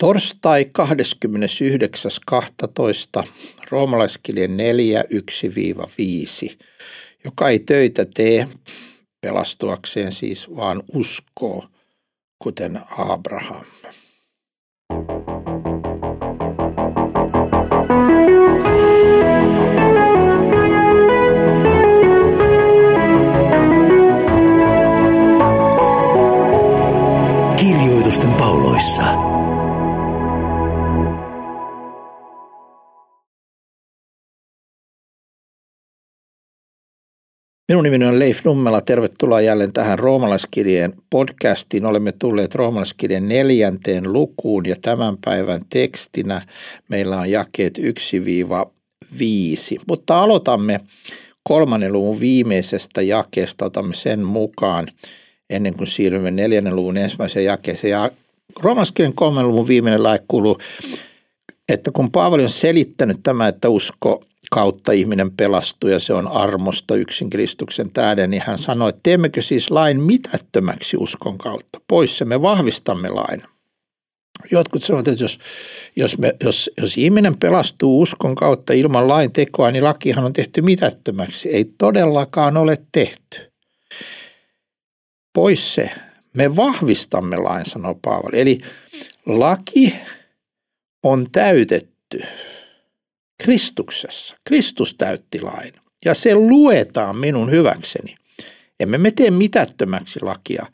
Torstai 29.12. Roomalaiskirje 4, 1-5. Joka ei töitä tee pelastuakseen siis, vaan uskoo, kuten Abraham. Kirjoitusten pauloissa. Minun nimeni on Leif Nummela. Tervetuloa jälleen tähän roomalaiskirjeen podcastiin. Olemme tulleet roomalaiskirjeen neljänteen lukuun ja tämän päivän tekstinä meillä on jakeet 1-5. Mutta aloitamme kolmannen luvun viimeisestä jakeesta, otamme sen mukaan ennen kuin siirrymme neljännen luvun ensimmäiseen jakeeseen. Ja roomalaiskirjan kolmannen luvun viimeinen lae kuuluu, että kun Paavali on selittänyt tämä, että usko kautta ihminen pelastuu ja se on armosta yksin Kristuksen tähden, niin hän sanoi, että teemmekö siis lain mitättömäksi uskon kautta? Pois se me vahvistamme lain. Jotkut sanovat, että jos, jos, me, jos, jos ihminen pelastuu uskon kautta ilman lain tekoa, niin lakihan on tehty mitättömäksi. Ei todellakaan ole tehty. Pois se. Me vahvistamme lain, sanoo Paavali. Eli laki on täytetty Kristuksessa. Kristus täytti lain ja se luetaan minun hyväkseni. Emme me tee mitättömäksi lakia,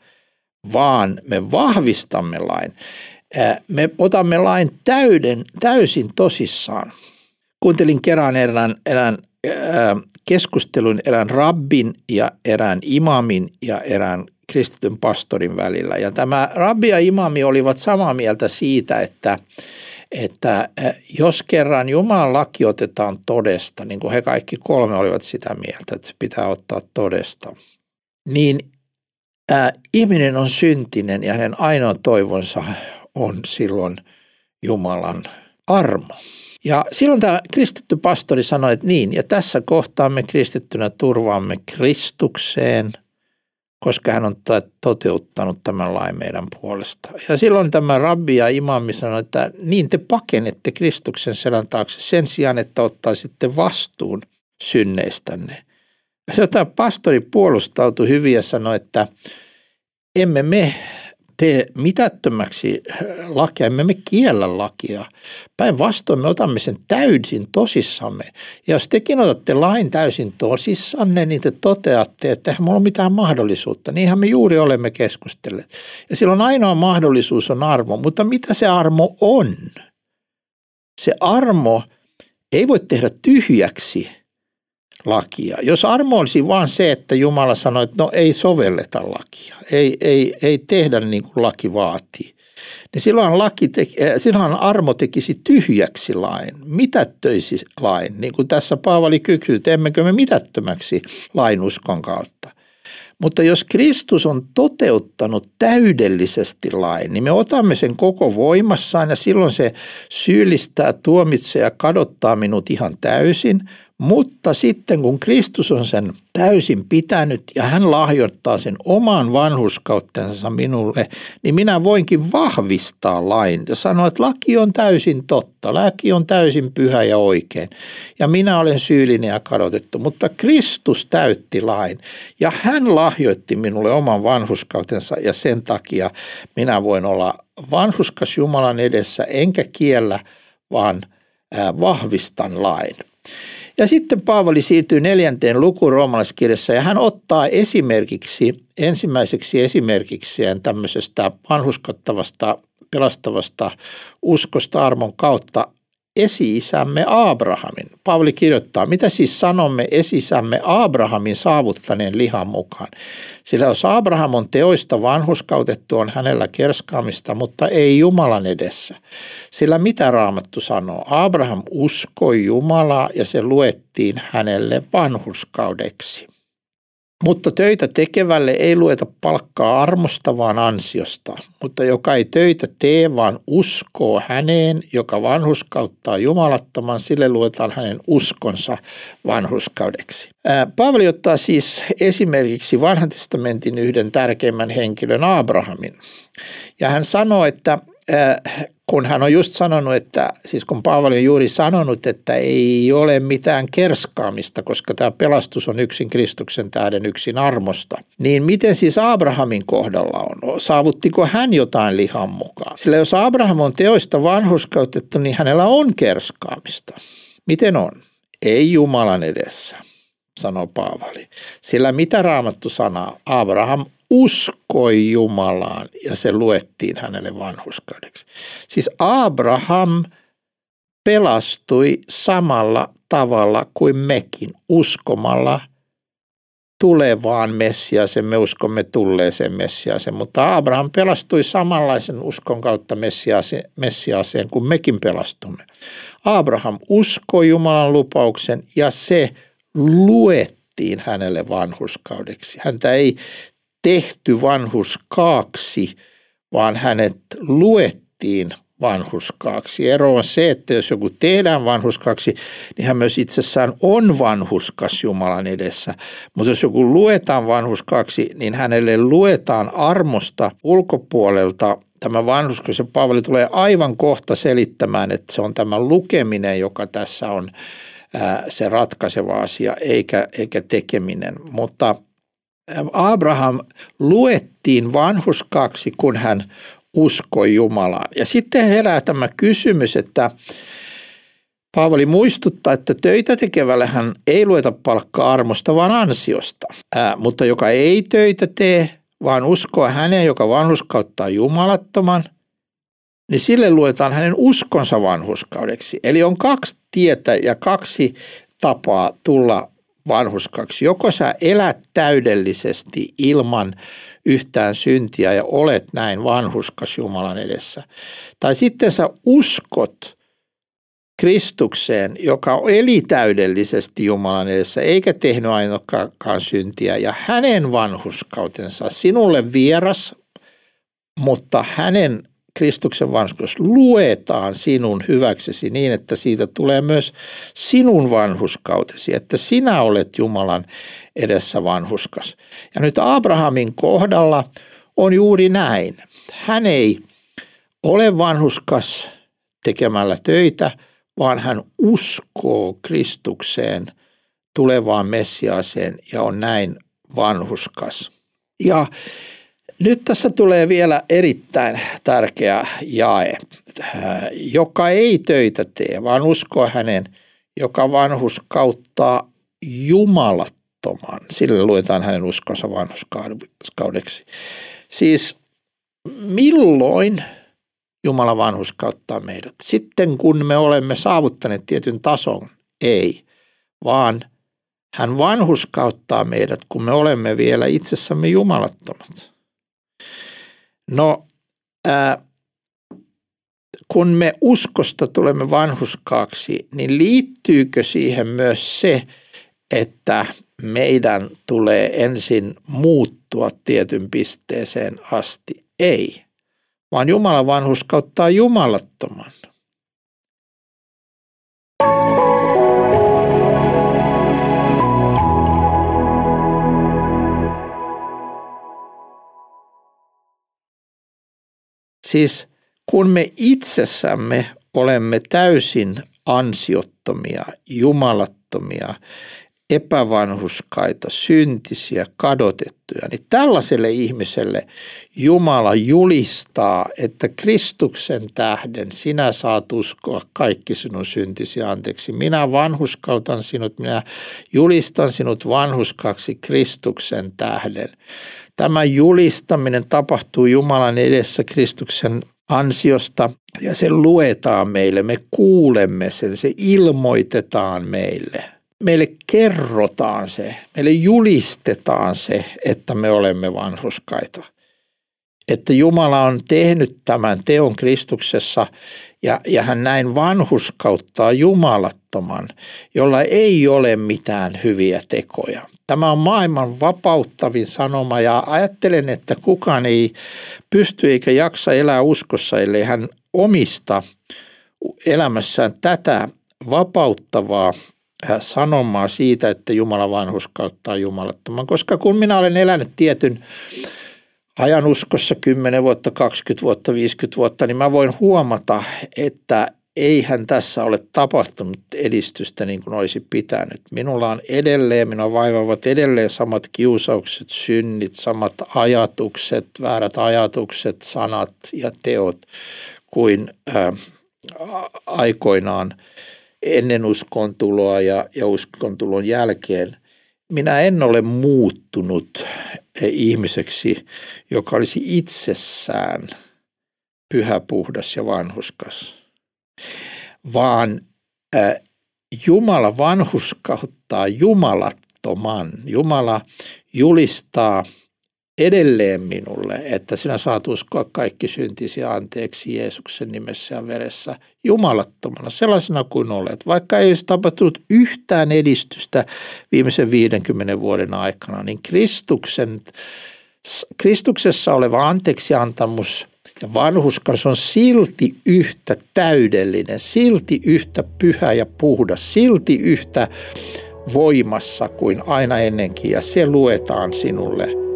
vaan me vahvistamme lain. Me otamme lain täyden, täysin tosissaan. Kuuntelin kerran erään, erään keskustelun erään rabbin ja erään imamin ja erään kristityn pastorin välillä. Ja tämä rabbi ja imami olivat samaa mieltä siitä, että että jos kerran Jumalan laki otetaan todesta, niin kuin he kaikki kolme olivat sitä mieltä, että se pitää ottaa todesta, niin ää, ihminen on syntinen ja hänen ainoa toivonsa on silloin Jumalan armo. Ja silloin tämä kristitty pastori sanoi, että niin, ja tässä kohtaa me kristittynä turvaamme Kristukseen – koska hän on toteuttanut tämän lain meidän puolesta. Ja silloin tämä rabbi ja imami sanoi, että niin te pakenette Kristuksen selän taakse sen sijaan, että ottaisitte vastuun synneistänne. Ja tämä pastori puolustautui hyvin ja sanoi, että emme me tee mitättömäksi lakia, emme me kiellä lakia. Päinvastoin me otamme sen täysin tosissamme. Ja jos tekin otatte lain täysin tosissanne, niin te toteatte, että eihän mulla ole mitään mahdollisuutta. Niinhän me juuri olemme keskustelleet. Ja silloin ainoa mahdollisuus on armo. Mutta mitä se armo on? Se armo ei voi tehdä tyhjäksi lakia. Jos armo olisi vain se, että Jumala sanoi, että no ei sovelleta lakia, ei, ei, ei tehdä niin kuin laki vaatii, niin silloin, laki teki, äh, silloin armo tekisi tyhjäksi lain, mitättöisi lain, niin kuin tässä Paavali kykyy, teemmekö me mitättömäksi lain uskon kautta. Mutta jos Kristus on toteuttanut täydellisesti lain, niin me otamme sen koko voimassaan ja silloin se syyllistää, tuomitsee ja kadottaa minut ihan täysin – mutta sitten kun Kristus on sen täysin pitänyt ja hän lahjoittaa sen oman vanhuskauttensa minulle, niin minä voinkin vahvistaa lain ja sanoa, että laki on täysin totta, laki on täysin pyhä ja oikein ja minä olen syyllinen ja kadotettu, mutta Kristus täytti lain ja hän lahjoitti minulle oman vanhuskautensa ja sen takia minä voin olla vanhuskas Jumalan edessä enkä kiellä, vaan vahvistan lain. Ja sitten Paavali siirtyy neljänteen lukuun roomalaiskirjassa ja hän ottaa esimerkiksi, ensimmäiseksi esimerkikseen tämmöisestä vanhuskottavasta, pelastavasta uskosta armon kautta esi-isämme Abrahamin. Paavali kirjoittaa, mitä siis sanomme esi-isämme Abrahamin saavuttaneen lihan mukaan. Sillä jos Abraham on teoista vanhuskautettu, on hänellä kerskaamista, mutta ei Jumalan edessä. Sillä mitä Raamattu sanoo? Abraham uskoi Jumalaa ja se luettiin hänelle vanhuskaudeksi. Mutta töitä tekevälle ei lueta palkkaa armosta, vaan ansiosta. Mutta joka ei töitä tee, vaan uskoo häneen, joka vanhuskauttaa jumalattoman, sille luetaan hänen uskonsa vanhuskaudeksi. Paavali ottaa siis esimerkiksi vanhan testamentin yhden tärkeimmän henkilön Abrahamin. Ja hän sanoo, että kun hän on just sanonut, että siis kun Paavali on juuri sanonut, että ei ole mitään kerskaamista, koska tämä pelastus on yksin Kristuksen tähden yksin armosta, niin miten siis Abrahamin kohdalla on? Saavuttiko hän jotain lihan mukaan? Sillä jos Abraham on teoista vanhuskautettu, niin hänellä on kerskaamista. Miten on? Ei Jumalan edessä sanoo Paavali. Sillä mitä raamattu sanaa? Abraham uskoi Jumalaan ja se luettiin hänelle vanhuskaudeksi. Siis Abraham pelastui samalla tavalla kuin mekin, uskomalla tulevaan Messiasen, me uskomme tulleeseen Messiasen, mutta Abraham pelastui samanlaisen uskon kautta Messiaaseen, Messiaaseen kuin mekin pelastumme. Abraham uskoi Jumalan lupauksen ja se luettiin hänelle vanhuskaudeksi. Häntä ei tehty vanhuskaaksi, vaan hänet luettiin vanhuskaaksi. Ero on se, että jos joku tehdään vanhuskaaksi, niin hän myös itsessään on vanhuskas Jumalan edessä. Mutta jos joku luetaan vanhuskaaksi, niin hänelle luetaan armosta ulkopuolelta tämä vanhuskas. Ja Paavali tulee aivan kohta selittämään, että se on tämä lukeminen, joka tässä on se ratkaiseva asia, eikä, eikä tekeminen. Mutta Abraham luettiin vanhuskaksi, kun hän uskoi Jumalaan. Ja sitten herää tämä kysymys, että Paavali muistuttaa, että töitä tekevälle hän ei lueta palkkaa armosta, vaan ansiosta. Ää, mutta joka ei töitä tee, vaan uskoo häneen, joka vanhuskauttaa jumalattoman, niin sille luetaan hänen uskonsa vanhuskaudeksi. Eli on kaksi tietä ja kaksi tapaa tulla vanhuskaksi. Joko sä elät täydellisesti ilman yhtään syntiä ja olet näin vanhuskas Jumalan edessä. Tai sitten sä uskot Kristukseen, joka eli täydellisesti Jumalan edessä eikä tehnyt ainoakaan syntiä ja hänen vanhuskautensa sinulle vieras, mutta hänen Kristuksen vanhuskus luetaan sinun hyväksesi niin, että siitä tulee myös sinun vanhuskautesi, että sinä olet Jumalan edessä vanhuskas. Ja nyt Abrahamin kohdalla on juuri näin. Hän ei ole vanhuskas tekemällä töitä, vaan hän uskoo Kristukseen, tulevaan Messiaaseen ja on näin vanhuskas. Ja nyt tässä tulee vielä erittäin tärkeä jae, joka ei töitä tee, vaan uskoo hänen, joka vanhus kauttaa jumalattoman. Sille luetaan hänen uskonsa vanhuskaudeksi. Siis milloin Jumala vanhus kauttaa meidät? Sitten kun me olemme saavuttaneet tietyn tason, ei, vaan hän vanhuskauttaa meidät, kun me olemme vielä itsessämme jumalattomat. No, ää, kun me uskosta tulemme vanhuskaaksi, niin liittyykö siihen myös se, että meidän tulee ensin muuttua tietyn pisteeseen asti? Ei, vaan Jumalan vanhuskauttaa jumalattoman. Siis kun me itsessämme olemme täysin ansiottomia, jumalattomia, epävanhuskaita, syntisiä, kadotettuja, niin tällaiselle ihmiselle Jumala julistaa, että Kristuksen tähden sinä saat uskoa kaikki sinun syntisi anteeksi. Minä vanhuskautan sinut, minä julistan sinut vanhuskaksi Kristuksen tähden. Tämä julistaminen tapahtuu Jumalan edessä Kristuksen ansiosta ja se luetaan meille, me kuulemme sen, se ilmoitetaan meille. Meille kerrotaan se, meille julistetaan se, että me olemme vanhuskaita. Että Jumala on tehnyt tämän teon Kristuksessa ja, ja hän näin vanhuskauttaa jumalattoman, jolla ei ole mitään hyviä tekoja. Tämä on maailman vapauttavin sanoma ja ajattelen, että kukaan ei pysty eikä jaksa elää uskossa, ellei hän omista elämässään tätä vapauttavaa äh, sanomaa siitä, että Jumala vanhus kautta jumalattoman. Koska kun minä olen elänyt tietyn ajan uskossa 10 vuotta, 20 vuotta, 50 vuotta, niin mä voin huomata, että eihän tässä ole tapahtunut edistystä niin kuin olisi pitänyt. Minulla on edelleen, minua vaivaavat edelleen samat kiusaukset, synnit, samat ajatukset, väärät ajatukset, sanat ja teot kuin ää, aikoinaan ennen uskon tuloa ja, ja uskon tulon jälkeen. Minä en ole muuttunut ihmiseksi, joka olisi itsessään pyhä, puhdas ja vanhuskas, vaan Jumala vanhuskauttaa jumalattoman. Jumala julistaa edelleen minulle, että sinä saat uskoa kaikki syntisi anteeksi Jeesuksen nimessä ja veressä jumalattomana, sellaisena kuin olet. Vaikka ei olisi tapahtunut yhtään edistystä viimeisen 50 vuoden aikana, niin Kristuksen, Kristuksessa oleva anteeksiantamus ja vanhuskas on silti yhtä täydellinen, silti yhtä pyhä ja puhdas, silti yhtä voimassa kuin aina ennenkin. Ja se luetaan sinulle –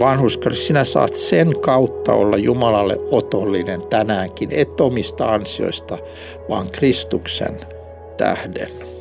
vanhuskaudessa sinä saat sen kautta olla Jumalalle otollinen tänäänkin, et omista ansioista, vaan Kristuksen tähden.